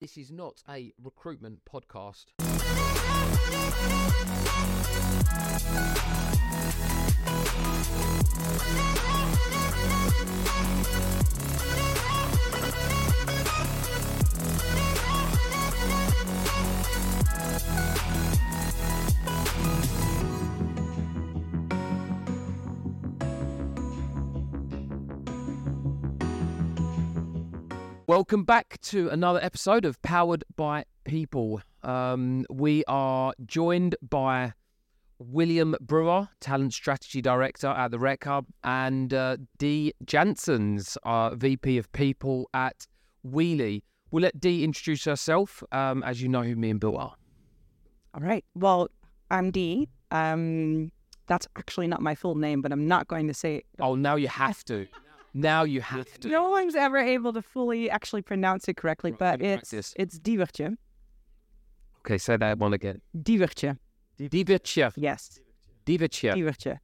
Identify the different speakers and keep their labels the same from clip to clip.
Speaker 1: This is not a recruitment podcast. Welcome back to another episode of Powered by People. Um, we are joined by William Brewer, Talent Strategy Director at the Rec Hub, and uh, Dee Janssens, our VP of People at Wheely. We'll let Dee introduce herself, um, as you know who me and Bill are.
Speaker 2: All right. Well, I'm Dee. Um, that's actually not my full name, but I'm not going to say it.
Speaker 1: Oh, now you have to. Now you have to.
Speaker 2: No one's ever able to fully actually pronounce it correctly, but
Speaker 1: let
Speaker 2: it's
Speaker 1: practice.
Speaker 2: it's Diewertje.
Speaker 1: Okay, say that one again.
Speaker 2: Diewertje.
Speaker 1: Divitje.
Speaker 2: Yes,
Speaker 1: Divitje.
Speaker 2: Diewertje.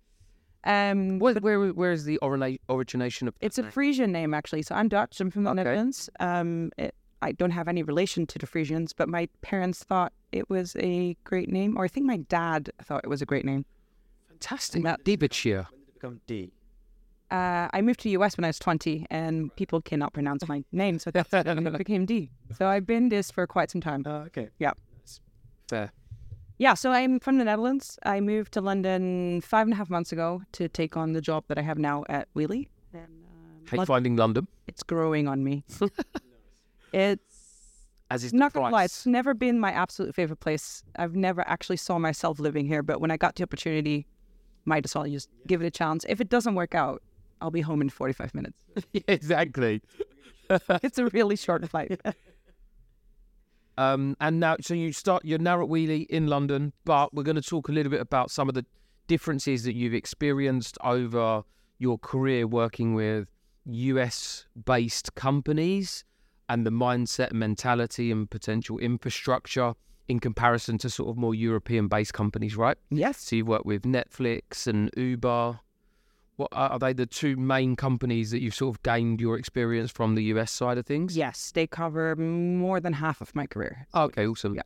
Speaker 2: Um,
Speaker 1: Where, where, where is the origina- origination of that
Speaker 2: it's a? Frisian name actually. So I'm Dutch. I'm from the
Speaker 1: Okay.
Speaker 2: Netherlands. Um, it, I don't have any relation to the Frisians, but my parents thought it was a great name, or I think my dad thought it was a great name.
Speaker 1: Fantastic.
Speaker 2: That-
Speaker 1: Divitje.
Speaker 3: become D.
Speaker 2: Uh, I moved to the US when I was 20, and people cannot pronounce my name, so that's it became D. So I've been this for quite some time.
Speaker 3: Oh, okay. Yeah.
Speaker 1: Fair.
Speaker 2: Yeah, so I'm from the Netherlands. I moved to London five and a half months ago to take on the job that I have now at Wheely. And um,
Speaker 1: finding London,
Speaker 2: it's growing on me. it's
Speaker 1: as is
Speaker 2: not gonna lie, it's never been my absolute favorite place. I've never actually saw myself living here, but when I got the opportunity, might as well just give it a chance. If it doesn't work out, I'll be home in 45 minutes.
Speaker 1: Exactly.
Speaker 2: it's a really short flight.
Speaker 1: Um, and now, so you start. You're now at Wheely in London, but we're going to talk a little bit about some of the differences that you've experienced over your career working with US-based companies and the mindset, and mentality, and potential infrastructure in comparison to sort of more European-based companies, right?
Speaker 2: yes.
Speaker 1: So you've worked with Netflix and Uber. What are they the two main companies that you've sort of gained your experience from the US side of things?
Speaker 2: Yes, they cover more than half of my career.
Speaker 1: Okay, awesome.
Speaker 2: Yeah.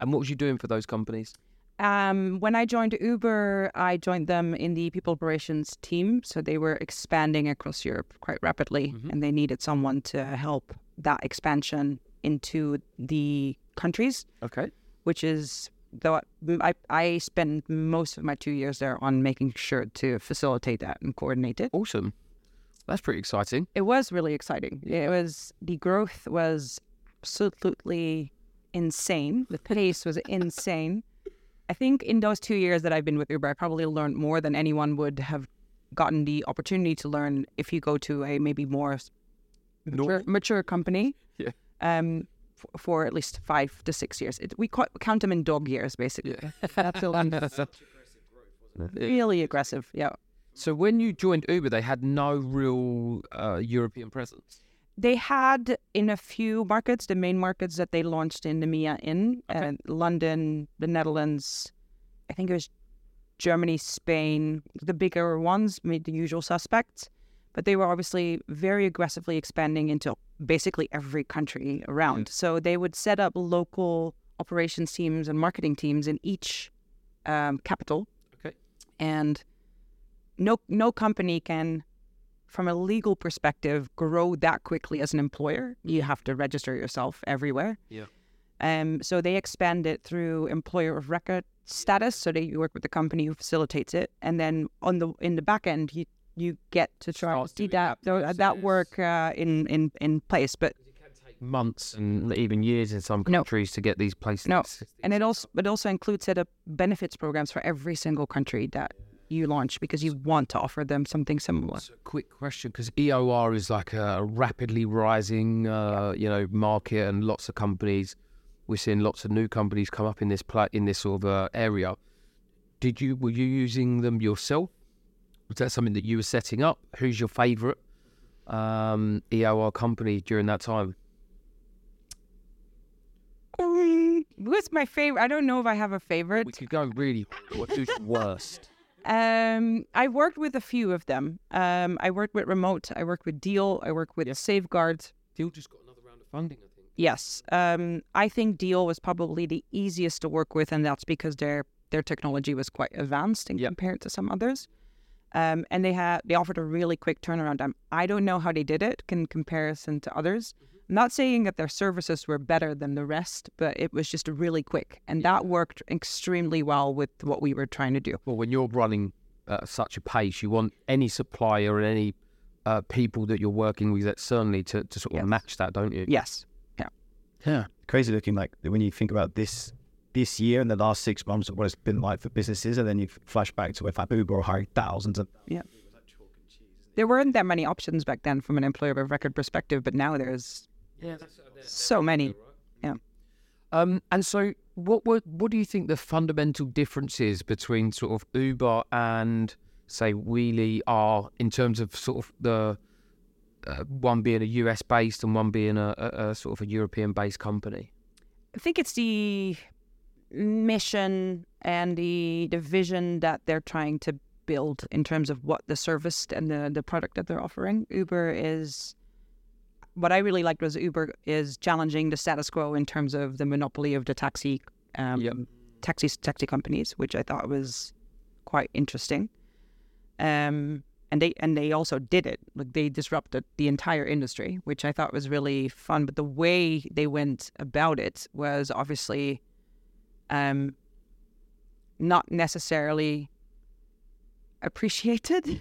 Speaker 1: And what was you doing for those companies?
Speaker 2: Um, when I joined Uber, I joined them in the people operations team. So they were expanding across Europe quite rapidly,
Speaker 1: Mhm.
Speaker 2: and they needed someone to help that expansion into the countries,
Speaker 1: Okay.
Speaker 2: which is though I, I spent most of my two years there on making sure to facilitate that and coordinate it.
Speaker 1: Awesome. That's pretty exciting.
Speaker 2: It was really exciting. It was the growth was absolutely insane. The pace was insane. I think in those two years that I've been with Uber, I probably learned more than anyone would have gotten the opportunity to learn if you go to a maybe more mature, mature company.
Speaker 1: Yeah.
Speaker 2: Um, f- for at least five to six years. It, we ca- count them in dog years, basically. That's the really aggressive. Yeah.
Speaker 1: So when you joined Uber, they had no real uh, European presence.
Speaker 2: They had in a few markets, the main markets that they launched in the EMEA in
Speaker 1: Okay.
Speaker 2: uh, London, the Netherlands, I think it was Germany, Spain, the bigger ones, made the usual suspects. But they were obviously very aggressively expanding into basically every country around. So they would set up local operations teams and marketing teams in each um, capital.
Speaker 1: Okay.
Speaker 2: And no no company can from a legal perspective, grow that quickly as an employer, you have to register yourself everywhere.
Speaker 1: Yeah.
Speaker 2: Um, so they expand it through employer of record status. So that you work with the company who facilitates it, and then on the in the back end, you you get to try to see that
Speaker 1: that
Speaker 2: tho- that work uh, in in in place. But
Speaker 1: Months and even years in some
Speaker 2: No.
Speaker 1: countries to get these places.
Speaker 2: No. and it also it also includes set up benefits programs for every single country that you launch because you want to offer them something similar.
Speaker 1: So quick question, because EOR is like a rapidly rising, uh, you know, market, and lots of companies. We're seeing lots of new companies come up in this pla- in this sort of uh, area. Did you were you using them yourself? Was that something that you were setting up? Who's your favourite um, EOR company during that time?
Speaker 2: What's my favorite? I don't know if I have a favorite.
Speaker 1: We could go really. What's your worst?
Speaker 2: Um, I worked with a few of them. Um, I worked with Remote. I worked with Deel. I worked with Safeguard.
Speaker 1: Deel just got another round of funding, I think.
Speaker 2: Yes, um, I think Deel was probably the easiest to work with, and that's because their their technology was quite advanced in
Speaker 1: Yep.
Speaker 2: compared to some others. Um, and they had they offered a really quick turnaround time. I don't know how they did it in comparison to others. I'm not saying that their services were better than the rest, but it was just really quick, and that worked extremely well with what we were trying to do.
Speaker 1: Well, when you're running at such a pace, you want any supplier and any uh, people that you're working with that certainly to, to sort of
Speaker 2: Yes.
Speaker 1: match that, don't you?
Speaker 2: Yes,
Speaker 3: Yeah, crazy looking. Like when you think about this this year and the last six months of what it's been like for businesses, and then you flash back to if Uber are hiring thousands of
Speaker 2: there weren't that many options back then from an employer of record perspective, but now there's
Speaker 1: Yeah,
Speaker 2: so many.
Speaker 1: Um, and so, what, what what do you think the fundamental differences between sort of Uber and say Wheely are in terms of sort of the uh, one being a US based and one being a, a, a sort of a European based company?
Speaker 2: I think it's the mission and the the vision that they're trying to build in terms of what the service and the the product that they're offering. Uber is what I really liked was Uber is challenging the status quo in terms of the monopoly of the taxi um,
Speaker 1: Yep.
Speaker 2: taxi taxi companies, which I thought was quite interesting. Um, and they and they also did it. Like they disrupted the entire industry, which I thought was really fun. But the way they went about it was obviously, um, not necessarily appreciated.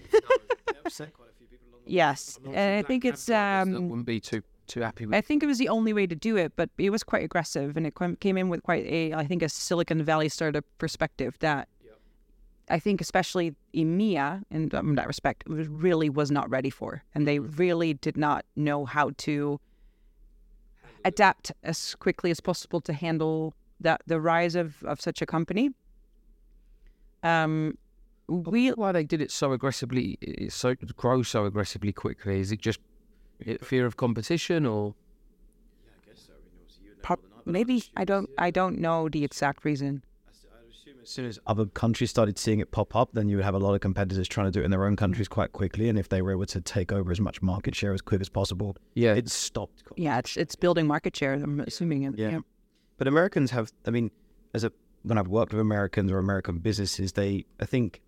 Speaker 2: yes, and I think it's um,
Speaker 1: wouldn't be too too happy with.
Speaker 2: I think it was the only way to do it, but it was quite aggressive, and it came in with quite a, I think, a Silicon Valley startup perspective that I think, especially EMEA, in that respect, really was not ready for, and they really did not know how to adapt as quickly as possible to handle that the rise of, of such a company. Um, we
Speaker 1: why they did it so aggressively, i- so grow so aggressively quickly? Is it just i- fear of competition, or
Speaker 2: prob- maybe I don't I don't know the exact reason.
Speaker 3: I'd assume as soon as other countries started seeing it pop up, then you would have a lot of competitors trying to do it in their own countries quite quickly. And if they were able to take over as much market share as quick as possible,
Speaker 1: yeah,
Speaker 3: it stopped.
Speaker 2: Yeah, it's it's building market share. I'm assuming. and-
Speaker 3: Yeah. But Americans have, I mean, as a when I've worked with Americans or American businesses, they, I think,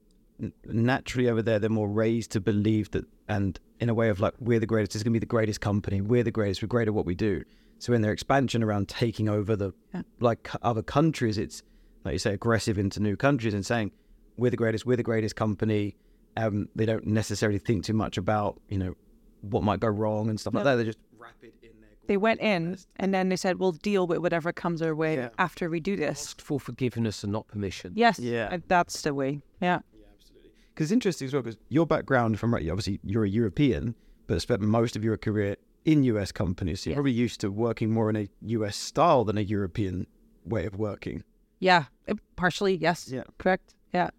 Speaker 3: naturally over there, they're more raised to believe that, and in a way of like, we're the greatest. It's going to be the greatest company. We're the greatest. We're great at what we do. So in their expansion around taking over the
Speaker 2: Yeah.
Speaker 3: like other countries, it's like you say, aggressive into new countries and saying, we're the greatest. We're the greatest company. Um, they don't necessarily think too much about you know what might go wrong and stuff like that. They're just rapid.
Speaker 2: They went in and then they said, "We'll deal with whatever comes our way
Speaker 3: Yeah.
Speaker 2: after we do this."
Speaker 1: asked for forgiveness and not permission.
Speaker 2: Yes.
Speaker 3: Yeah.
Speaker 2: That's the way. Yeah. Absolutely.
Speaker 3: Because it's interesting as well, because your background from right obviously you're a European, but spent most of your career in US companies. So you're
Speaker 2: Yes.
Speaker 3: probably used to working more in a US style than a European way of working.
Speaker 2: Yeah. uh, Partially, yes.
Speaker 3: Yeah.
Speaker 2: Correct. Yeah.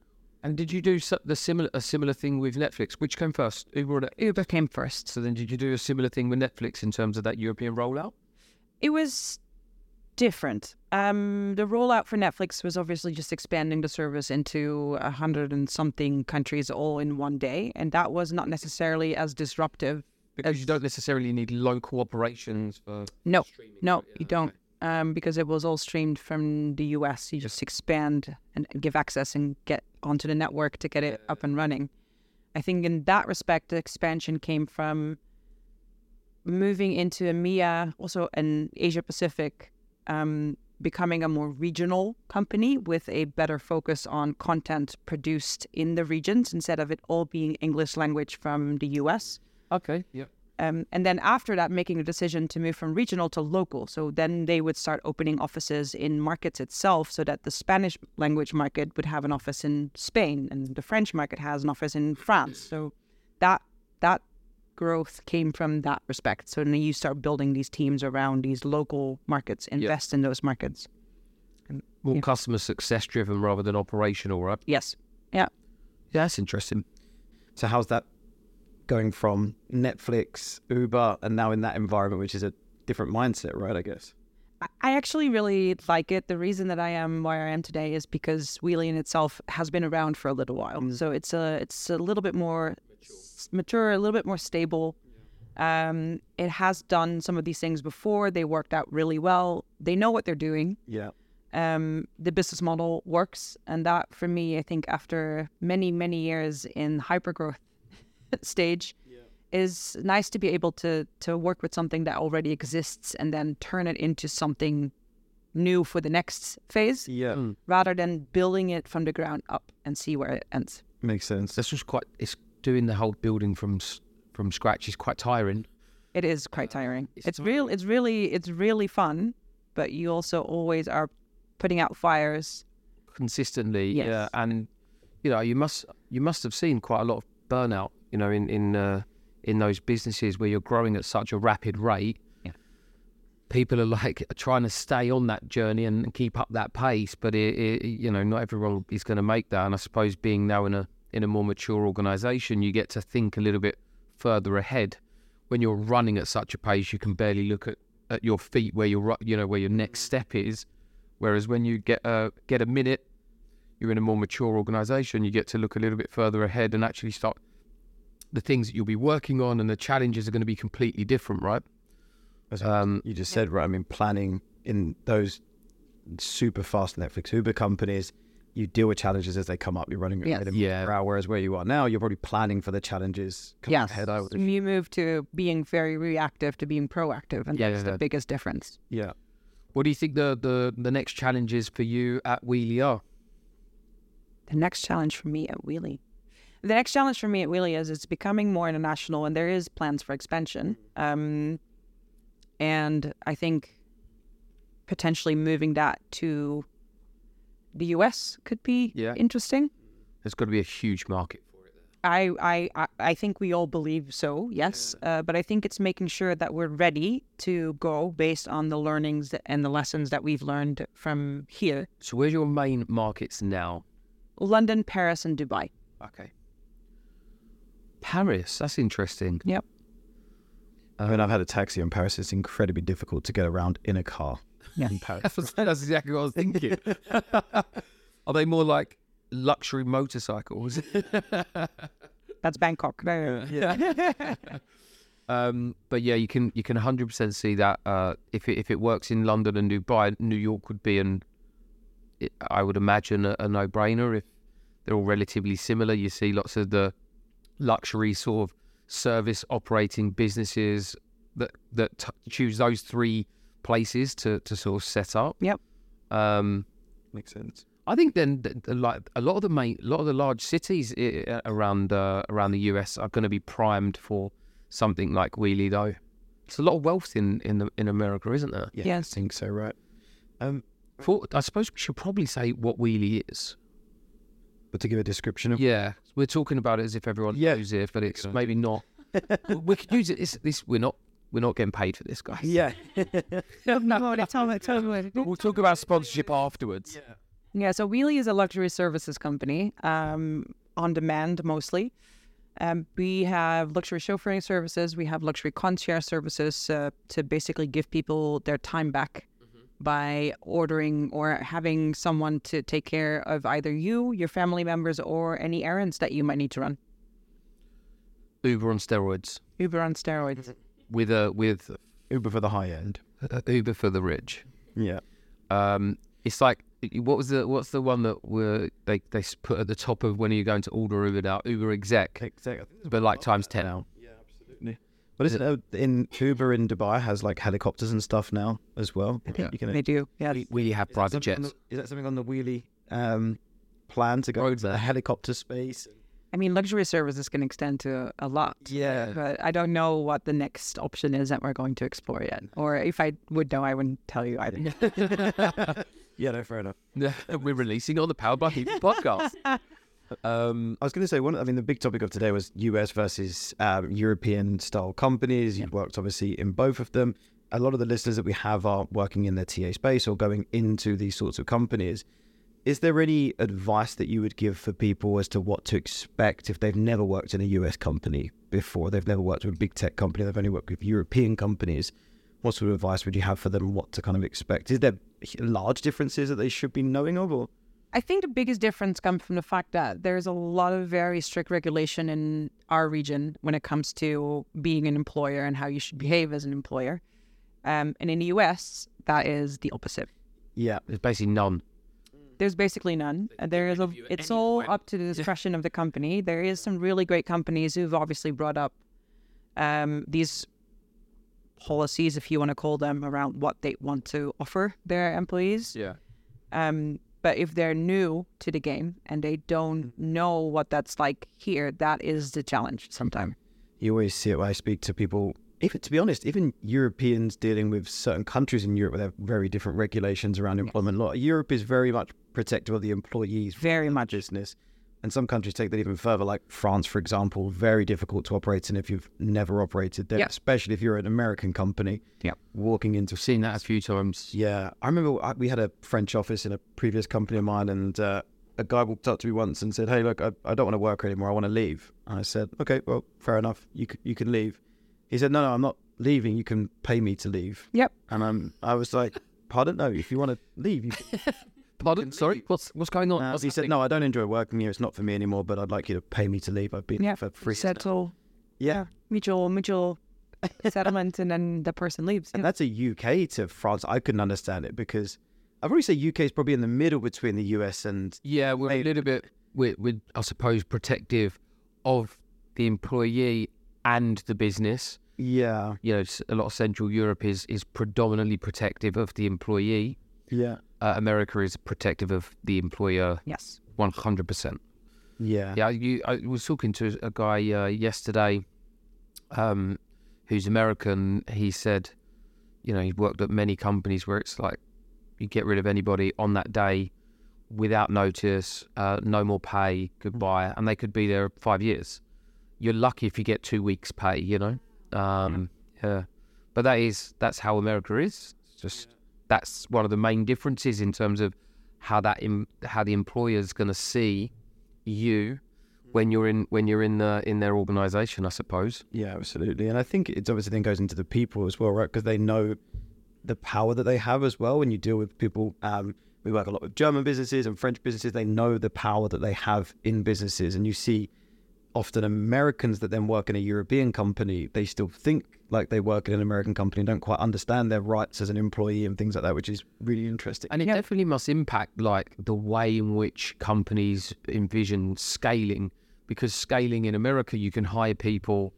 Speaker 1: And did you do the similar a similar thing with Netflix? Which came first, Uber or Netflix?
Speaker 2: Uber came first.
Speaker 1: So then, did you do a similar thing with Netflix in terms of that European rollout?
Speaker 2: It was different. Um, the rollout for Netflix was obviously just expanding the service into a hundred and something countries all in one day, and that was not necessarily as disruptive.
Speaker 1: Because you don't necessarily need local operations for
Speaker 2: No,
Speaker 1: streaming.
Speaker 2: no,
Speaker 1: right?
Speaker 2: you don't. Um, because it was all streamed from the US. You just expand and give access and get onto the network to get it up and running. I think in that respect, the expansion came from moving into EMEA, also in Asia Pacific, um, becoming a more regional company with a better focus on content produced in the regions instead of it all being English language from the US.
Speaker 1: Okay. Yeah.
Speaker 2: Um, and then after that, making a decision to move from regional to local. So then they would start opening offices in markets itself so that the Spanish language market would have an office in Spain and the French market has an office in France. So that that growth came from that respect. So then you start building these teams around these local markets, invest in those markets.
Speaker 1: More
Speaker 2: Yeah.
Speaker 1: customer success driven rather than operational, right?
Speaker 2: Yes. Yeah.
Speaker 1: Yeah, that's interesting.
Speaker 3: So how's that going from Netflix, Uber, and now in that environment, which is a different mindset, right? I guess.
Speaker 2: I- actually really like it. The reason that I am where I am today is because Wheely in itself has been around for a little while, so it's a it's a little bit more s- mature, a little bit more stable. Um, it has done some of these things before. They worked out really well. They know what they're doing.
Speaker 3: Yeah.
Speaker 2: Um, the business model works, and that for me, I think after many many years in hypergrowth stage, is nice to be able to to work with something that already exists and then turn it into something new for the next phase,
Speaker 3: Yeah. Hmm.
Speaker 2: rather than building it from the ground up and see where it ends.
Speaker 3: Makes sense.
Speaker 1: That's just quite. It's doing the whole building from from scratch is quite tiring.
Speaker 2: It is quite tiring.
Speaker 1: it's
Speaker 2: It's real. It's really it's really fun, but you also always are putting out fires.
Speaker 1: consistently. Yeah, and you know you must you must have seen quite a lot of burnout. You know, in in uh, in those businesses where you're growing at such a rapid rate.
Speaker 2: Yeah.
Speaker 1: People are like trying to stay on that journey and keep up that pace, but it, it you know not everyone is going to make that. And I suppose being now in a in a more mature organisation, you get to think a little bit further ahead. When you're running at such a pace, you can barely look at, at your feet where your you know where your next step is. Whereas when you get a get a minute, you're in a more mature organisation. You get to look a little bit further ahead and actually start the things that you'll be working on, and the challenges are going to be completely different, right?
Speaker 3: As
Speaker 1: Um,
Speaker 3: you just said, right? I mean, planning in those super fast Netflix Uber companies, you deal with challenges as they come up. You're running at
Speaker 2: Yes.
Speaker 3: a
Speaker 1: Yeah.
Speaker 3: per hour, whereas where you are now, you're probably planning for the challenges
Speaker 2: Yes,
Speaker 3: ahead. I would
Speaker 2: you move to being very reactive to being proactive, and
Speaker 1: Yeah,
Speaker 2: that's
Speaker 1: yeah.
Speaker 2: the biggest difference.
Speaker 3: yeah.
Speaker 1: What do you think the the, the next challenges for you at Wheely are?
Speaker 2: The next challenge for me at Wheely. The next challenge for me at Wheely is it's becoming more international, and there is plans for expansion. Um, and I think potentially moving that to the US could be
Speaker 1: Yeah.
Speaker 2: interesting.
Speaker 1: There's got to be a huge market for it.
Speaker 2: I, I, I- I think we all believe so, yes. Uh, but I think it's making sure that we're ready to go based on the learnings and the lessons that we've learned from here
Speaker 1: So where's your main markets now?
Speaker 2: London, Paris, and Dubai.
Speaker 1: Okay. Paris. That's interesting.
Speaker 2: Yep.
Speaker 3: I mean, I've had a taxi in Paris. It's incredibly difficult to get around in a car
Speaker 2: Yeah.
Speaker 3: in Paris.
Speaker 1: That's, that's exactly what I was thinking. are they more like luxury motorcycles?
Speaker 2: That's Bangkok. No.
Speaker 1: yeah. um, but yeah, you can you can 100% see that uh, if it, if it works in London and Dubai, New York would be an it, I would imagine a, a no-brainer if they're all relatively similar. You see lots of the luxury sort of service operating businesses that that t- choose those three places to to sort of set up.
Speaker 2: Yep.
Speaker 1: Um,
Speaker 3: Makes sense.
Speaker 1: I think then the, the, like a lot of the main, a lot of the large cities i- i- around uh, around the US are going to be primed for something like Wheely, though. It's a lot of wealth in in, the, in America, isn't there?
Speaker 3: Yeah,
Speaker 2: Yes.
Speaker 3: I think so, right? Um,
Speaker 1: For, I suppose we should probably say what Wheely is.
Speaker 3: but to give a description of
Speaker 1: Yeah, we're talking about it as if everyone
Speaker 3: Yeah.
Speaker 1: knows it, but it's maybe not. we could use it. This, this we're not we're not getting paid for this, guys.
Speaker 3: yeah,
Speaker 2: no, tell me, tell me.
Speaker 1: We'll talk about sponsorship afterwards.
Speaker 2: Yeah, so Wheely is a luxury services company, um, on demand mostly. Um, we have luxury chauffeuring services. We have luxury concierge services uh, to basically give people their time back by ordering or having someone to take care of either you, your family members, or any errands that you might need to run.
Speaker 1: Uber on steroids
Speaker 2: Uber on steroids.
Speaker 1: with a with
Speaker 3: Uber for the high end.
Speaker 1: uh, Uber for the rich.
Speaker 3: Yeah,
Speaker 1: Um, it's like what was the what's the one that were they they put at the top of when are you're going to order Uber now Uber exec,
Speaker 3: exactly.
Speaker 1: but like times ten now.
Speaker 3: Yeah, absolutely. But isn't it in Uber in Dubai has like helicopters and stuff now as well?
Speaker 1: Yeah.
Speaker 3: You can,
Speaker 2: They do, yeah.
Speaker 1: We, we have private jets.
Speaker 3: the- is that something on the Wheely um, plan to go
Speaker 1: Road
Speaker 3: to the helicopter space?
Speaker 2: I mean, luxury services can extend to a lot.
Speaker 3: Yeah.
Speaker 2: But I don't know what the next option is that we're going to explore yet. Or if I would know, I wouldn't tell you either.
Speaker 3: Yeah, no, fair enough.
Speaker 1: We're releasing on the Powered by People podcast. Um,
Speaker 3: I was going to say one. I mean, the big topic of today was US versus um, European style companies. You've worked obviously in both of them. A lot of the listeners that we have are working in the TA space or going into these sorts of companies. Is there any advice that you would give for people as to what to expect if they've never worked in a US company before? They've never worked with a big tech company. They've only worked with European companies. What sort of advice would you have for them? What to kind of expect? Is there large differences that they should be knowing of, or
Speaker 2: I think the biggest difference comes from the fact that there's a lot of very strict regulation in our region when it comes to being an employer and how you should behave as an employer. Um, and in the US, that is the opposite.
Speaker 3: Yeah.
Speaker 1: There's basically none.
Speaker 2: There's basically none. There is a. It's all up to the discretion of the company. There is some really great companies who've obviously brought up um, these policies, if you want to call them, around what they want to offer their employees.
Speaker 1: Yeah.
Speaker 2: Um, but if they're new to the game and they don't mm. know what that's like here, that is the challenge sometimes.
Speaker 3: You always see it when I speak to people. Even to be honest, even Europeans dealing with certain countries in Europe where they have very different regulations around employment law. Europe is very much protective of the employees,
Speaker 2: Very much.
Speaker 3: business, and some countries take that even further. Like France, for example, very difficult to operate in if you've never operated there,
Speaker 2: Yeah.
Speaker 3: especially if you're an American company.
Speaker 2: Yeah.
Speaker 3: walking into
Speaker 1: I've seen that a few times.
Speaker 3: Yeah, I remember I- we had a French office in a previous company of mine, and uh, a guy walked up to me once and said, "Hey, look, I, I don't want to work here anymore. I want to leave." And I said, "Okay, well, fair enough. You c- you can leave." He said, "No, no, I'm not leaving. You can pay me to leave."
Speaker 2: Yep.
Speaker 3: And I'm I was like, "Pardon? No, if you want to leave, you can."
Speaker 1: Pardon? Sorry? What's what's going on?
Speaker 3: Uh,
Speaker 1: What's
Speaker 3: he said, "No, I don't enjoy working here. It's not for me anymore. But I'd like you to pay me to leave. I've been
Speaker 2: Yeah.
Speaker 3: here for free."
Speaker 2: Settle,
Speaker 3: Yeah,
Speaker 2: mutual, mutual settlement, and then the person leaves.
Speaker 3: and
Speaker 2: Yeah.
Speaker 3: that's a UK to France. I couldn't understand it because I'd probably say UK is probably in the middle between the US and
Speaker 1: Yeah, we're a little bit, we're, we're, I suppose, protective of the employee and the business.
Speaker 3: yeah,
Speaker 1: You know, a lot of Central Europe is is predominantly protective of the employee.
Speaker 3: Yeah,
Speaker 1: Uh, America is protective of the employer,
Speaker 2: Yes.
Speaker 1: one hundred percent.
Speaker 3: yeah,
Speaker 1: Yeah, you, I was talking to a guy uh, yesterday, um, who's American. He said, you know, he's worked at many companies where it's like you get rid of anybody on that day without notice, uh, no more pay, goodbye, and they could be there five years. You're lucky if you get two weeks' pay, you know. Um, yeah, but that is that's how America is. It's just that's one of the main differences in terms of how that Im- how the employer's going to see you when you're in when you're in the in their organization, I suppose.
Speaker 3: Yeah, absolutely. And I think it's obviously then goes into the people as well, right? Because they know the power that they have as well. When you deal with people, um, we work a lot with German businesses and French businesses. They know the power that they have in businesses, and you see often Americans that then work in a European company, they still think like they work in an American company and don't quite understand their rights as an employee and things like that, which is really interesting.
Speaker 1: And it
Speaker 2: Yeah.
Speaker 1: definitely must impact like the way in which companies envision scaling because scaling in America you can hire people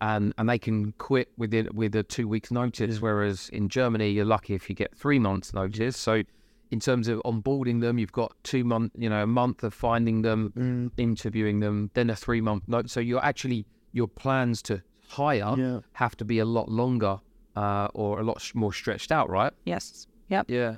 Speaker 1: and and they can quit within with a two weeks notice whereas in Germany you're lucky if you get three months notice so in terms of onboarding them you've got two month you know a month of finding them interviewing them then a three month note so you're actually your plans to hire
Speaker 3: Yeah.
Speaker 1: have to be a lot longer uh, or a lot sh- more stretched out right
Speaker 2: Yes. Yep.
Speaker 1: yeah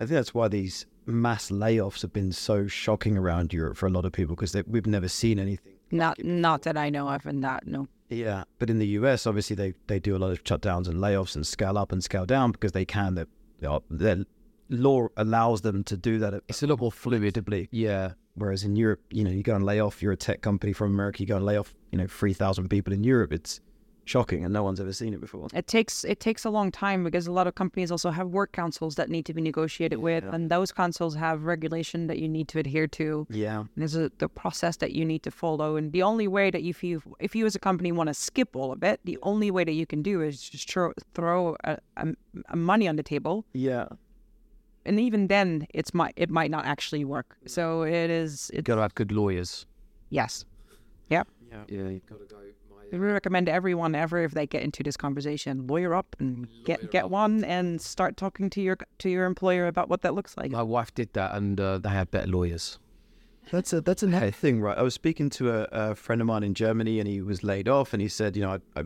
Speaker 3: I think that's why these mass layoffs have been so shocking around Europe for a lot of people because we've never seen anything.
Speaker 2: Not not that I know of, and that no.
Speaker 3: Yeah, but in the US, obviously they, they do a lot of shutdowns and layoffs and scale up and scale down because they can. Their, their- their law allows them to do that.
Speaker 1: it's a lot more
Speaker 3: fluidly.
Speaker 1: Yeah
Speaker 3: Whereas in Europe, you know, you go and lay off. You're a tech company from America. You go and lay off, you know, three thousand people in Europe. It's shocking, and no one's ever seen it before.
Speaker 2: It takes it takes a long time because a lot of companies also have work councils that need to be negotiated with, and those councils have regulation that you need to adhere to.
Speaker 3: Yeah,
Speaker 2: There's a the process that you need to follow, and the only way that if you if you as a company want to skip all of it, the only way that you can do is just throw throw a, a, a money on the table,
Speaker 3: yeah,
Speaker 2: and even then, it's might it might not actually work. So it is
Speaker 1: you
Speaker 2: it,
Speaker 1: got to have good lawyers
Speaker 2: yes, yep.
Speaker 1: yeah Yeah. you've got to go
Speaker 2: We recommend everyone ever if they get into this conversation, lawyer up and get get one and start talking to your to your employer about what that looks like.
Speaker 1: my wife did that and uh, they had better lawyers
Speaker 3: That's a that's another thing, right? I was speaking to a, a friend of mine in Germany, and he was laid off, and he said, you know, I, I,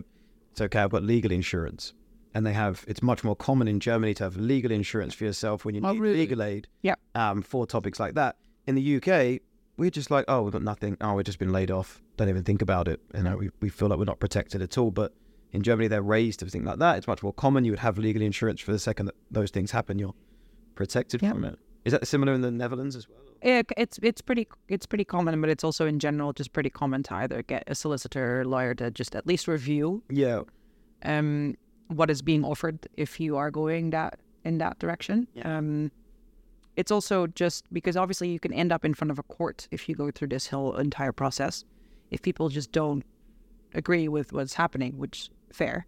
Speaker 3: it's okay, I've got legal insurance, and they have. It's much more common in Germany to have legal insurance for yourself when you
Speaker 1: Oh,
Speaker 3: need
Speaker 1: really?
Speaker 3: legal aid.
Speaker 2: Yeah.
Speaker 3: Um, for topics like that. In the UK, we're just like, oh, we've got nothing. Oh, we've just been laid off. Don't even think about it. You know, we we feel like we're not protected at all. But in Germany, they're raised to think like that. It's much more common. You would have legal insurance for the second that those things happen. You're protected
Speaker 2: Yeah.
Speaker 3: from it. Is that similar in the Netherlands as well?
Speaker 2: It, it's it's pretty it's pretty common, but it's also in general just pretty common to either get a solicitor or lawyer to just at least review
Speaker 3: Yeah.
Speaker 2: um what is being offered if you are going that in that direction.
Speaker 3: Yeah.
Speaker 2: Um, it's also just because obviously you can end up in front of a court if you go through this whole entire process. If people just don't agree with what's happening, which fair.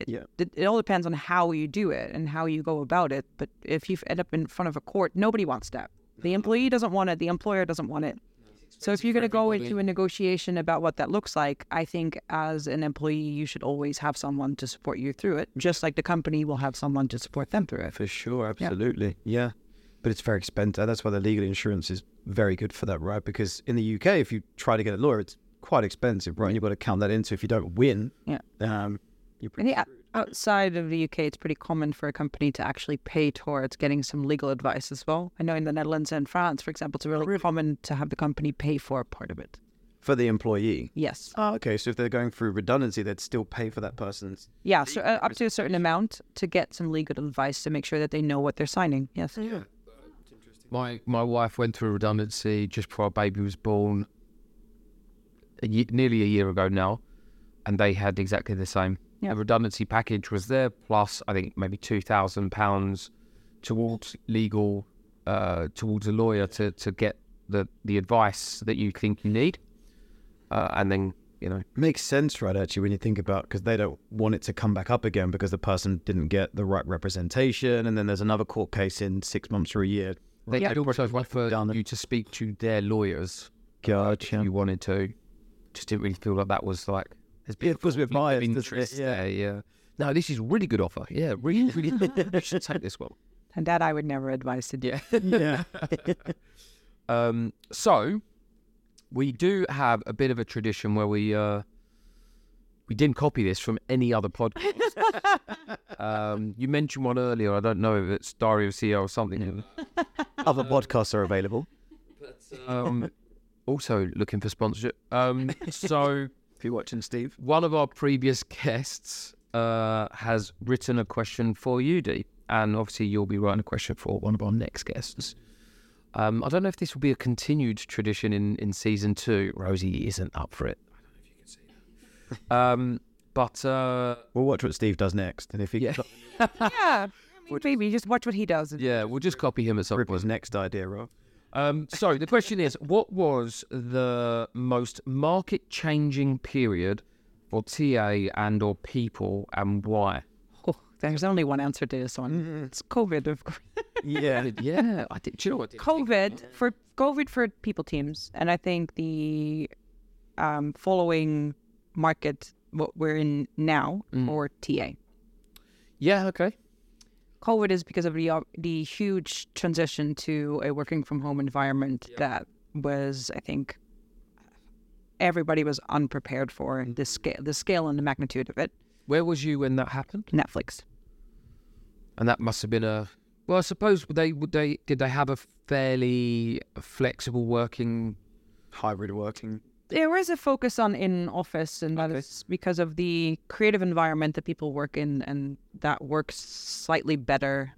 Speaker 2: It,
Speaker 3: Yeah.
Speaker 2: it, it all depends on how you do it and how you go about it. But if you end up in front of a court, nobody wants that. The employee doesn't want it. The employer doesn't want it. So if you're going to go into a negotiation about what that looks like, I think as an employee, you should always have someone to support you through it, just like the company will have someone to support them through it.
Speaker 3: For sure, absolutely. Yeah. But it's very expensive. That's why the legal insurance is very good for that, right? Because in the UK, if you try to get a lawyer, it's quite expensive, right? And you've got to count that into if you don't win.
Speaker 2: Yeah.
Speaker 3: Um, you're pretty
Speaker 2: think o- outside of the UK, it's pretty common for a company to actually pay towards getting some legal advice as well. I know in the Netherlands and France, for example, it's really common to have the company pay for part of it.
Speaker 3: for the employee.
Speaker 2: Yes.
Speaker 3: Oh, okay. So if they're going through redundancy, they'd still pay for that person's.
Speaker 2: Yeah, so uh, up to a certain amount to get some legal advice to make sure that they know what they're signing. Yes.
Speaker 3: Yeah.
Speaker 1: My my wife went through redundancy just before our baby was born, a ye- nearly a year ago now, and they had exactly the same.
Speaker 2: Yeah.
Speaker 1: The redundancy package was there, plus I think maybe two thousand pounds towards legal, uh, towards a lawyer to, to get the the advice that you think you need, uh, and then you know
Speaker 3: Makes sense, right? Actually, when you think about because they don't want it to come back up again because the person didn't get the right representation, and then there's another court case in six months or a year.
Speaker 1: they
Speaker 2: Yeah.
Speaker 1: could also offer
Speaker 3: Down
Speaker 1: you to speak to their lawyers. uh,
Speaker 3: Gotcha.
Speaker 1: if you wanted to. Just didn't really feel like that was like. There's
Speaker 3: Yeah, it was a bit
Speaker 1: conflict
Speaker 3: biased,
Speaker 1: interest
Speaker 3: Yeah.
Speaker 1: there, yeah. No, this is a really good offer. Yeah, really, really. you should take this one.
Speaker 2: And that I would never advise to do.
Speaker 1: Yeah.
Speaker 3: Yeah.
Speaker 1: Um, so we do have a bit of a tradition where we uh, we didn't copy this from any other podcast. um, you mentioned one earlier. I don't know if it's Diary of CEO or something.
Speaker 3: Other podcasts are available.
Speaker 1: Um, also looking for sponsorship. Um, so
Speaker 3: If you're watching, Steve.
Speaker 1: one of our previous guests uh, has written a question for you, Dee, and obviously you'll be writing a question for one of our next guests. Um, I don't know if this will be a continued tradition in, in season two. Rosie isn't up for it. I don't know if you can see that. um, but uh,
Speaker 3: We'll watch what Steve does next, and if he
Speaker 1: Yeah.
Speaker 3: yeah.
Speaker 2: yeah. I mean, maybe just watch what he does.
Speaker 1: yeah, we'll just copy him at some
Speaker 3: rip
Speaker 1: point.
Speaker 3: his next idea off.
Speaker 1: Um, so the question is, what was the most market-changing period for TA and or people, and why?
Speaker 2: Oh, there's only one answer to this one. It's COVID, of course.
Speaker 3: Yeah.
Speaker 1: yeah, I did. Do you know what? I didn't think
Speaker 2: COVID for COVID for people teams, and I think the um, following market what we're in now
Speaker 1: Mm.
Speaker 2: or TA.
Speaker 1: Yeah, okay.
Speaker 2: COVID is because of the uh, the huge transition to a working from home environment that was, I think, everybody was unprepared for the scale, the scale and the magnitude of it.
Speaker 1: Where was you when that happened?
Speaker 2: Netflix.
Speaker 1: And that must have been a. Well, I suppose they would they did they have a fairly flexible working?
Speaker 3: Hybrid working.
Speaker 2: There is a focus on in office, and that is because of the creative environment that people work in, and that works slightly better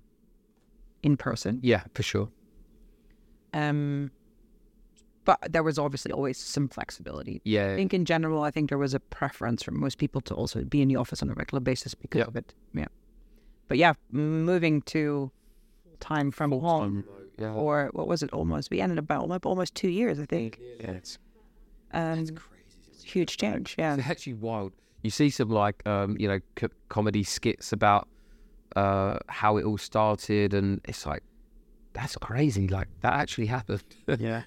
Speaker 2: in person.
Speaker 1: Yeah, for sure.
Speaker 2: Um, but there was obviously always some flexibility.
Speaker 1: Yeah.
Speaker 2: I think in general, I think there was a preference for most people to also be in the office on a regular basis because
Speaker 1: Yeah.
Speaker 2: of it. Yeah. But yeah, moving to time from home,
Speaker 1: yeah.
Speaker 2: or what was it almost? We ended up about almost two years, I think.
Speaker 3: Yeah, it's
Speaker 2: Um, huge change. Yeah.
Speaker 1: It's actually wild. You see some like um, you know co- comedy skits about uh, how it all started, and it's like that's crazy. Like that actually happened.
Speaker 3: yeah.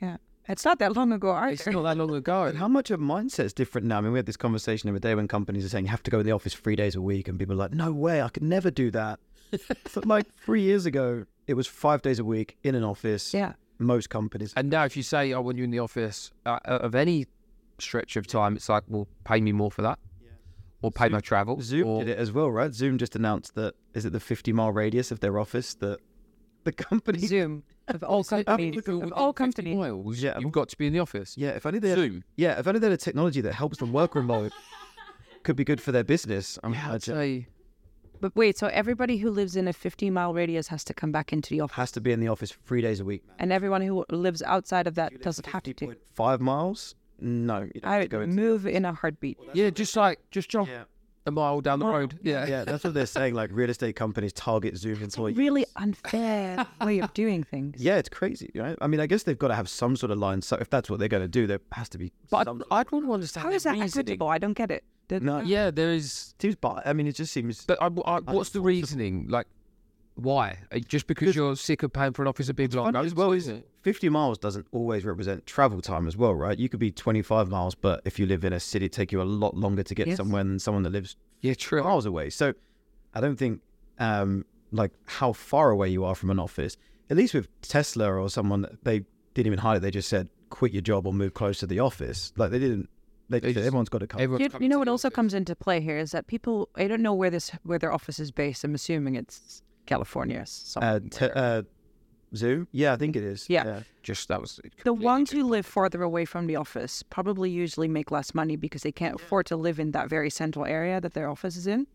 Speaker 2: Yeah. It's not that long ago
Speaker 1: it's not that long ago.
Speaker 3: But how much of mindset's different now? I mean, we had this conversation the other day when companies are saying you have to go in the office three days a week, and people are like, "No way, I could never do that." but like three years ago, it was five days a week in an office.
Speaker 2: Yeah.
Speaker 3: Most companies.
Speaker 1: And now, if you say, "Oh, want you're in the office uh, of any stretch of time," it's like, "Well, pay me more for that, or pay my travel."
Speaker 3: Zoom
Speaker 1: or,
Speaker 3: did it as well, right? Zoom just announced that is it the 50 mile radius of their office that the company.
Speaker 2: Zoom of all companies.
Speaker 1: If
Speaker 2: Of all companies.
Speaker 1: miles,
Speaker 3: Yeah.
Speaker 1: you've got to be in the office.
Speaker 3: Yeah, if only they had,
Speaker 1: Zoom.
Speaker 3: yeah, if only they had a technology that helps them work remote, could be good for their business. I'm
Speaker 1: Yeah, I'd say
Speaker 2: But wait, so everybody who lives in a 50 mile radius has to come back into the office,
Speaker 3: has to be in the office three days a week.
Speaker 2: and everyone who lives outside of that doesn't have to.
Speaker 3: Five miles? No, you
Speaker 2: I
Speaker 3: to go
Speaker 2: would move in a heartbeat.
Speaker 1: yeah, just like just jump
Speaker 3: Yeah.
Speaker 1: a mile down the road. Yeah,
Speaker 3: Yeah, that's what they're saying. Like real estate companies target Zoom employees.
Speaker 2: Really unfair way of doing things.
Speaker 3: Yeah, it's crazy, right? I mean, I guess they've got to have some sort of line. So if that's what they're going to do, there has to be.
Speaker 1: But
Speaker 3: some
Speaker 1: I, I'd want to understand.
Speaker 2: How is that
Speaker 1: reasoning.
Speaker 2: equitable? I don't get it. The-
Speaker 3: No.
Speaker 1: Yeah, there is.
Speaker 3: seems, but I mean, it just seems.
Speaker 1: But I, I, what's the reasoning? Like, why? Uh, Just because you're sick of paying for an office and
Speaker 3: big
Speaker 1: going
Speaker 3: as well, isn't it? 50 miles doesn't always represent travel time as well, right? You could be 25 miles, but if you live in a city, it take you a lot longer to get
Speaker 2: Yes.
Speaker 3: somewhere than someone that lives
Speaker 1: Yeah, true.
Speaker 3: miles away. So I don't think um, like how far away you are from an office. At least with Tesla or someone, they didn't even hide it. They just said, quit your job or move close to the office. Like they didn't. They,
Speaker 1: They
Speaker 3: just everyone's got a come.
Speaker 1: Everyone's
Speaker 2: You, you know what also
Speaker 1: office.
Speaker 2: comes into play here is that people I don't know where this where their office is based. I'm assuming it's California.
Speaker 3: uh,
Speaker 2: Somewhere.
Speaker 3: te- uh, Zoom? Yeah, I think it is.
Speaker 2: Yeah.
Speaker 1: Just that was
Speaker 2: the
Speaker 1: completely
Speaker 2: ones who live farther away from the office probably usually make less money because they can't afford to live in that very central area that their office is in.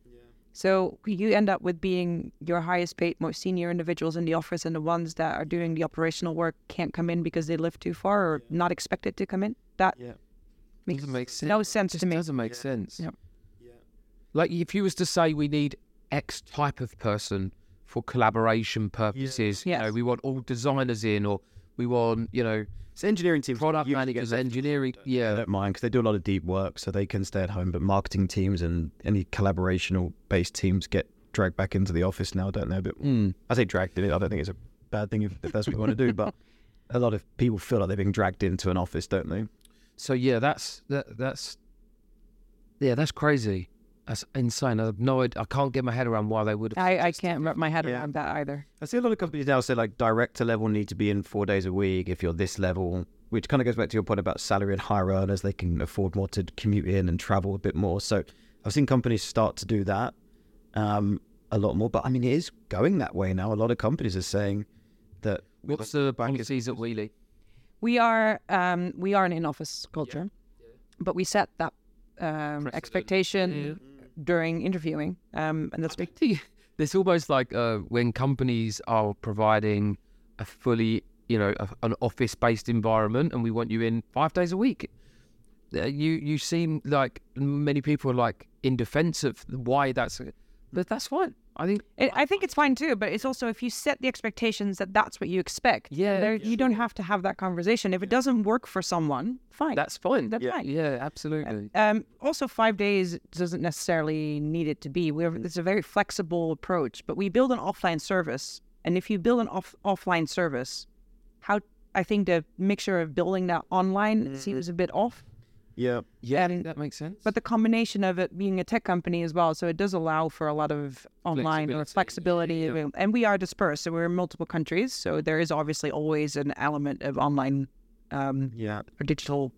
Speaker 2: So you end up with being your highest paid, most senior individuals in the office, and the ones that are doing the operational work can't come in because they live too far or not expected to come in. That
Speaker 3: Yeah.
Speaker 2: Makes
Speaker 1: doesn't make sense.
Speaker 2: no sense
Speaker 1: Just
Speaker 2: to me.
Speaker 1: doesn't make sense.
Speaker 2: Yep.
Speaker 1: Like if you was to say we need X type of person for collaboration purposes, you
Speaker 2: Yes.
Speaker 1: know, we want all designers in, or we want you know
Speaker 3: It's engineering teams.
Speaker 1: product
Speaker 3: usually get
Speaker 1: managers,
Speaker 3: left
Speaker 1: engineering.
Speaker 3: I
Speaker 1: Yeah,
Speaker 3: don't mind because they do a lot of deep work, so they can stay at home. But marketing teams and any collaborational based teams get dragged back into the office now, don't they? But
Speaker 1: Mm.
Speaker 3: I say dragged in. I don't think it's a bad thing if, if that's what you want to do. But a lot of people feel like they're being dragged into an office, don't they?
Speaker 1: So yeah, that's that that's yeah, that's crazy. That's insane. I have no. I can't get my head around why they would. have
Speaker 2: I, I can't wrap my head
Speaker 3: Yeah.
Speaker 2: around that either.
Speaker 3: I see a lot of companies now say like director level need to be in four days a week if you're this level, which kind of goes back to your point about salary and higher earners. They can afford more to commute in and travel a bit more. So I've seen companies start to do that um, a lot more. But I mean, it is going that way now. A lot of companies are saying that.
Speaker 1: What's the vacancies at Wheely?
Speaker 2: We are um, we are an in-office culture, but we set that um, expectation during interviewing, um, and that's big.
Speaker 1: It's almost like uh, when companies are providing a fully, you know, a, an office-based environment, and we want you in five days a week. Uh, you you seem like many people are like in defence of why that's, but that's fine. I think
Speaker 2: It, I think it's fine too, but it's also if you set the expectations that that's what you expect.
Speaker 1: Yeah,
Speaker 2: there, you don't have to have that conversation. If it doesn't work for someone, fine.
Speaker 1: that's fine.
Speaker 2: That's fine.
Speaker 1: Yeah, absolutely.
Speaker 2: Um, also, five days doesn't necessarily need it to be. We're, it's a very flexible approach, but we build an offline service. And if you build an off, offline service, how I think the mixture of building that online seems a bit off.
Speaker 3: Yeah.
Speaker 1: Yeah,
Speaker 2: and-
Speaker 1: that makes sense.
Speaker 2: But the combination of it being a tech company as well, so it does allow for a lot of online or
Speaker 1: Flexibility,
Speaker 2: flexibility. And we are dispersed, so we're in multiple countries. So there is obviously always an element of online um,
Speaker 3: Yeah.
Speaker 2: or digital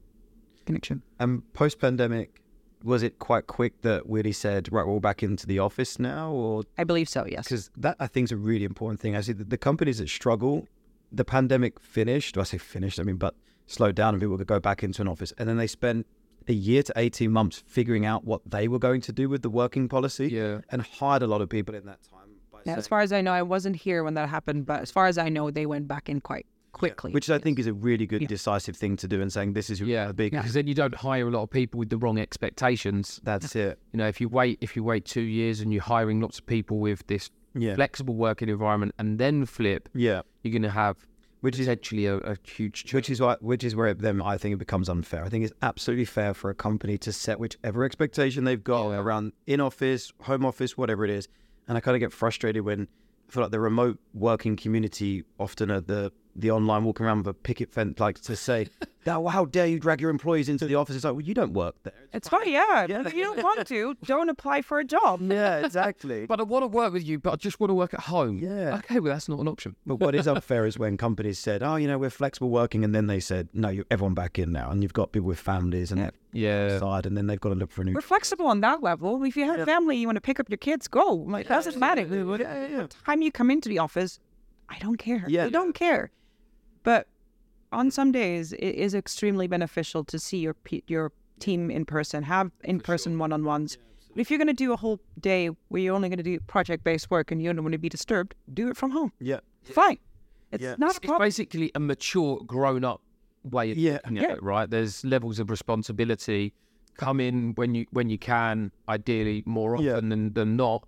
Speaker 2: connection.
Speaker 3: And post pandemic, was it quite quick that Wheely said, right, we're all back into the office now? Or
Speaker 2: I believe so, yes.
Speaker 3: because that I think is a really important thing. I see that the companies that struggle, the pandemic finished. Do I say finished. I mean, but slowed down, and people could go back into an office, and then they spent a year to eighteen months figuring out what they were going to do with the working policy,
Speaker 1: Yeah.
Speaker 3: and hired a lot of people in that time. By
Speaker 2: Yeah, as far as I know, I wasn't here when that happened, but as far as I know, they went back in quite quickly.
Speaker 3: which I think is a really good,
Speaker 2: Yeah.
Speaker 3: decisive thing to do, and saying this is your
Speaker 1: yeah,
Speaker 3: big.
Speaker 1: because then you don't hire a lot of people with the wrong expectations.
Speaker 3: That's it.
Speaker 1: You know, if you wait if you wait two years and you're hiring lots of people with this
Speaker 3: Yeah,
Speaker 1: flexible working environment and then flip,
Speaker 3: yeah.
Speaker 1: you're going to have
Speaker 3: Which is
Speaker 1: actually a, a huge chunk.
Speaker 3: which is why which is where then I think it becomes unfair. I think it's absolutely fair for a company to set whichever expectation they've got
Speaker 1: Yeah.
Speaker 3: around in office, home office, whatever it is. And I kind of get frustrated when I feel like the remote working community often are the the online walking around with a picket fence, like to say, "Now, how dare you drag your employees into the office?" It's like, well, you don't work there.
Speaker 2: it's fine, yeah.
Speaker 3: Yeah.
Speaker 2: If you don't want to, don't apply for a job.
Speaker 3: Yeah, exactly.
Speaker 1: but I want to work with you, but I just want to work at home.
Speaker 3: Yeah.
Speaker 1: Okay, well that's not an option.
Speaker 3: But what is unfair is when companies said, "Oh, you know, we're flexible working," and then they said, "No, you everyone back in now," and you've got people with families and
Speaker 1: Yeah.
Speaker 3: side, and then they've got to look for a new.
Speaker 2: We're flexible on that level. If you have family, you want to pick up your kids, go. Like, doesn't matter. What, what time you come into the office, I don't care.
Speaker 3: Yeah.
Speaker 2: I don't care. But on some days, it is extremely beneficial to see your your team in person, have in person one on ones. if you're going to do a whole day where you're only going to do project based work and you don't want to be disturbed, do it from home.
Speaker 3: Yeah.
Speaker 2: Fine. It's
Speaker 3: Yeah.
Speaker 2: not a
Speaker 1: It's basically a mature, grown-up way of
Speaker 3: Yeah.
Speaker 1: looking
Speaker 2: Yeah.
Speaker 1: it, right? There's levels of responsibility come in when you when you can, ideally more often
Speaker 3: Yeah.
Speaker 1: than, than not.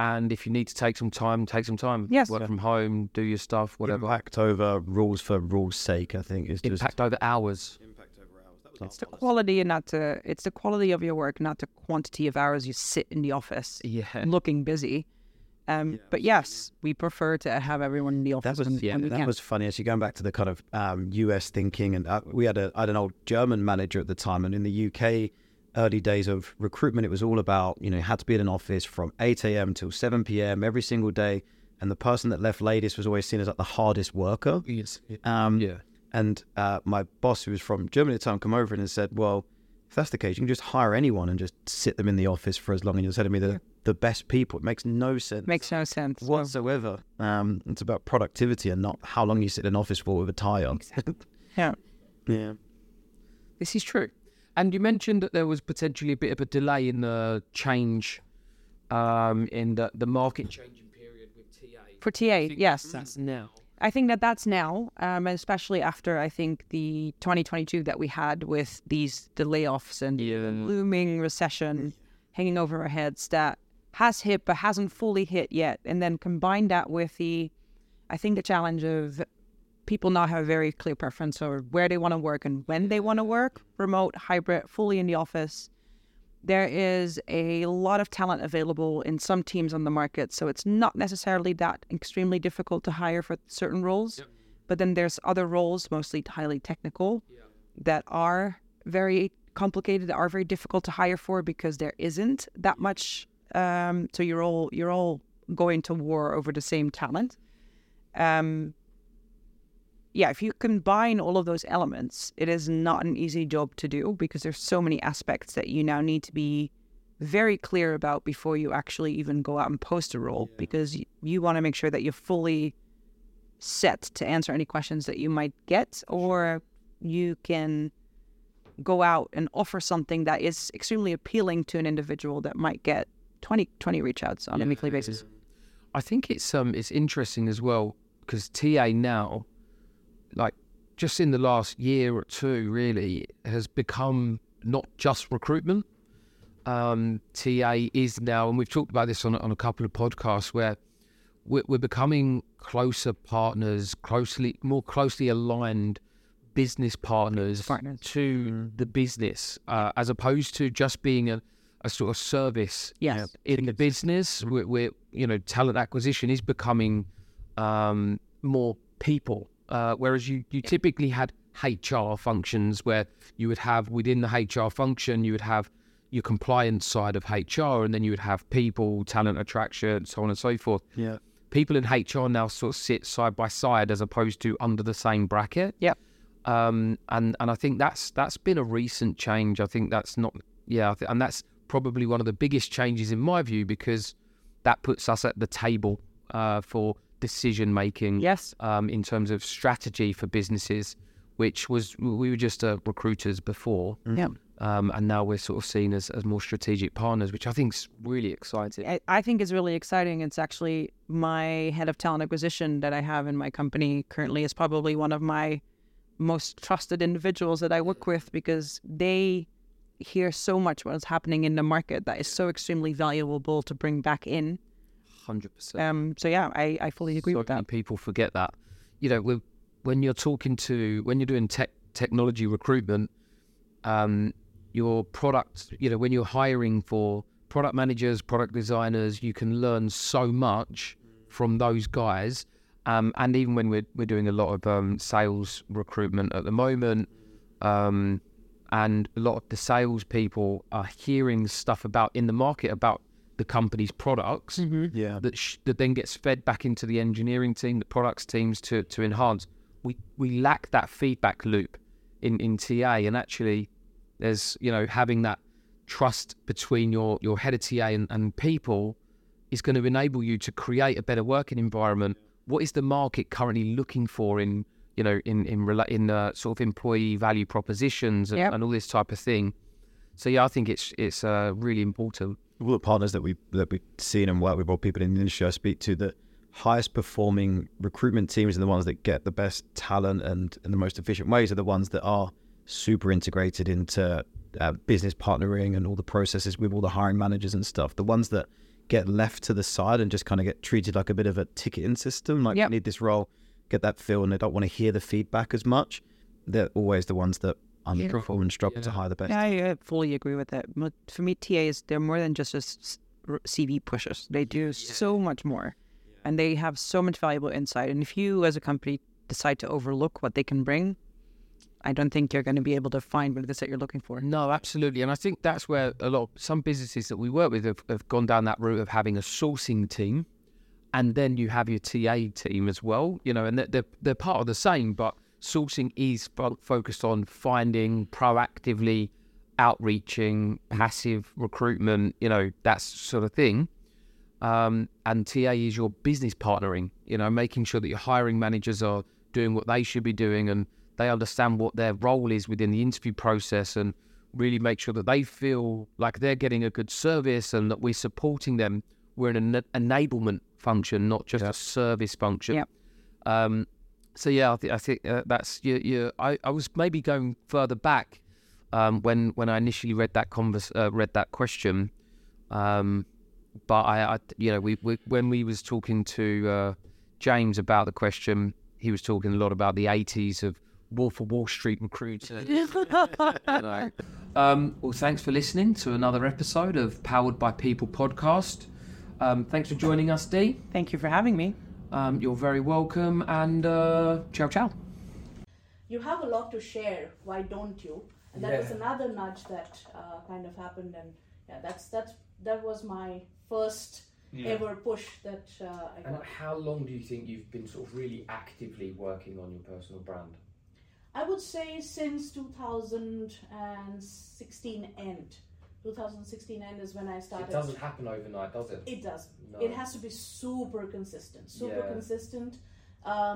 Speaker 1: And if you need to take some time, take some time.
Speaker 2: Yes.
Speaker 1: Work from home, do your stuff, whatever.
Speaker 3: Impact over rules for rules' sake, I think, is just
Speaker 1: Impact over hours.
Speaker 3: impact over hours. That was
Speaker 2: It's the quality and not the it's the quality of your work, not the quantity of hours you sit in the office
Speaker 1: Yeah.
Speaker 2: looking busy. Um, but yes, we prefer to have everyone in the office
Speaker 3: That was
Speaker 2: when,
Speaker 3: yeah,
Speaker 2: when we
Speaker 3: that
Speaker 2: can.
Speaker 3: was funny. Actually, going back to the kind of um, US thinking, and uh, we had a I had an old German manager at the time, and in the UK early days of recruitment, it was all about you know you had to be in an office from eight a.m. till seven p.m. every single day, and the person that left latest was always seen as like the hardest worker.
Speaker 1: Yes.
Speaker 3: Um,
Speaker 1: Yeah.
Speaker 3: And uh, my boss, who was from Germany at the time, come over and said, "Well, if that's the case, you can just hire anyone and just sit them in the office for as long." And you're telling me the the best people. It makes no sense
Speaker 2: Makes no sense.
Speaker 3: whatsoever. Um, it's about productivity and not how long you sit in an office for with a tie on.
Speaker 2: Yeah.
Speaker 3: yeah.
Speaker 1: This is true. And you mentioned that there was potentially a bit of a delay in the change um, in the, the market changing period with TA.
Speaker 2: For TA, yes.
Speaker 1: That's now.
Speaker 2: I think that that's now, um, especially after I think the 2022 that we had with these the layoffs and
Speaker 1: Yeah.
Speaker 2: looming recession hanging over our heads that has hit but hasn't fully hit yet. And then combine that with the, I think the challenge of people now have a very clear preference for where they want to work and when they want to work, remote, hybrid, fully in the office. There is a lot of talent available in some teams on the market, so it's not necessarily that extremely difficult to hire for certain roles. But then there's other roles, mostly highly technical, that are very complicated, that are very difficult to hire for because there isn't that much. Um, so you're all you're all going to war over the same talent. Um, yeah, if you combine all of those elements, it is not an easy job to do because there's so many aspects that you now need to be very clear about before you actually even go out and post a role because you, you want to make sure that you're fully set to answer any questions that you might get or you can go out and offer something that is extremely appealing to an individual that might get 20, 20 reach outs on a weekly basis.
Speaker 1: I think it's um it's interesting as well because TA now, like just in the last year or two, really has become not just recruitment. Um, TA is now, and we've talked about this on on a couple of podcasts where we're, we're becoming closer partners, closely more closely aligned business partners,
Speaker 2: Partners.
Speaker 1: to the business, uh, as opposed to just being a, a sort of service
Speaker 2: Yes.
Speaker 1: in the business, we're, we're you know talent acquisition is becoming um, more people, uh, whereas you you typically had HR functions where you would have within the HR function you would have your compliance side of HR, and then you would have people, talent attraction, so on and so forth.
Speaker 3: Yeah.
Speaker 1: People in HR now sort of sit side by side as opposed to under the same bracket
Speaker 2: Yeah.
Speaker 1: um, and and I think that's that's been a recent change. I think that's not yeah, I thi- and that's probably one of the biggest changes in my view because that puts us at the table uh, for decision making.
Speaker 2: Yes.
Speaker 1: Um, in terms of strategy for businesses, which was we were just uh, recruiters before,
Speaker 2: Yeah.
Speaker 1: um, and now we're sort of seen as, as more strategic partners, which I think is really exciting.
Speaker 2: I, I think is really exciting. It's actually my head of talent acquisition that I have in my company currently is probably one of my most trusted individuals that I work with because they hear so much what's happening in the market that is so extremely valuable to bring back in.
Speaker 1: Hundred percent.
Speaker 2: Um, so yeah, I, I fully agree
Speaker 1: so
Speaker 2: with that.
Speaker 1: people forget that. You know, when- when you're talking to when you're doing tech technology recruitment, um, your product, you know, when you're hiring for product managers, product designers, you can learn so much from those guys. Um, and even when we're we're doing a lot of um, sales recruitment at the moment, um, and a lot of the sales people are hearing stuff about in the market about the company's products
Speaker 3: Yeah.
Speaker 1: that sh- that then gets fed back into the engineering team, the products teams to to enhance. We we lack that feedback loop in in TA, and actually, there's you know having that trust between your your head of TA and, and people is going to enable you to create a better working environment. What is the market currently looking for in you know in in rela- in uh, sort of employee value propositions and,
Speaker 2: Yep.
Speaker 1: and all this type of thing. So yeah, I think it's it's uh, really important.
Speaker 3: All the partners that we that we've seen and worked with, or people in the industry I speak to, the highest performing recruitment teams are the ones that get the best talent and in the most efficient ways are the ones that are super integrated into uh, business partnering and all the processes with all the hiring managers and stuff. The ones that get left to the side and just kind of get treated like a bit of a ticketing system, like
Speaker 2: Yep.
Speaker 3: we need this role, get that feel, and they don't want to hear the feedback as much. They're always the ones that underperform and struggle to
Speaker 1: Yeah.
Speaker 3: hire the best.
Speaker 2: Yeah, I, I fully agree with that. But for me, TAs they're more than just just CV pushers. They do so much more, and they have so much valuable insight. And if you, as a company, decide to overlook what they can bring, I don't think you're going to be able to find what it is that you're looking for.
Speaker 1: No, absolutely, and I think that's where a lot of some businesses that we work with have, have gone down that route of having a sourcing team, and then you have your TA team as well. You know, and they're they're, they're part of the same, but sourcing is fo- focused on finding proactively outreaching, passive recruitment. You know, that sort of thing. Um, and TA is your business partnering. You know, making sure that your hiring managers are doing what they should be doing and they understand what their role is within the interview process and really make sure that they feel like they're getting a good service and that we're supporting them. We're an enablement function, not just a service function.
Speaker 2: Yep.
Speaker 1: Um, so yeah, I, th- I think uh, that's you. you I, I was maybe going further back um, when when I initially read that convers- uh, read that question. Um, but I, I, you know, we, we when we was talking to uh, James about the question, he was talking a lot about the '80s of Wolf of Wall Street recruits. and- you. Um, well, thanks for listening to another episode of Powered by People podcast. Um, thanks for joining us, Dee.
Speaker 2: Thank you for having me.
Speaker 1: Um, you're very welcome, and uh, ciao, ciao.
Speaker 4: you have a lot to share why don't you? And that was another nudge that uh, kind of happened and yeah that's that's that was my first ever push that uh, i
Speaker 1: And
Speaker 4: got.
Speaker 1: how long do you think you've been sort of really actively working on your personal brand?
Speaker 4: i would say since 2016 end. 2016 end is when i started.
Speaker 1: It doesn't happen overnight, does it?
Speaker 4: it does
Speaker 1: No.
Speaker 4: it has to be super consistent super
Speaker 1: Yeah.
Speaker 4: consistent um,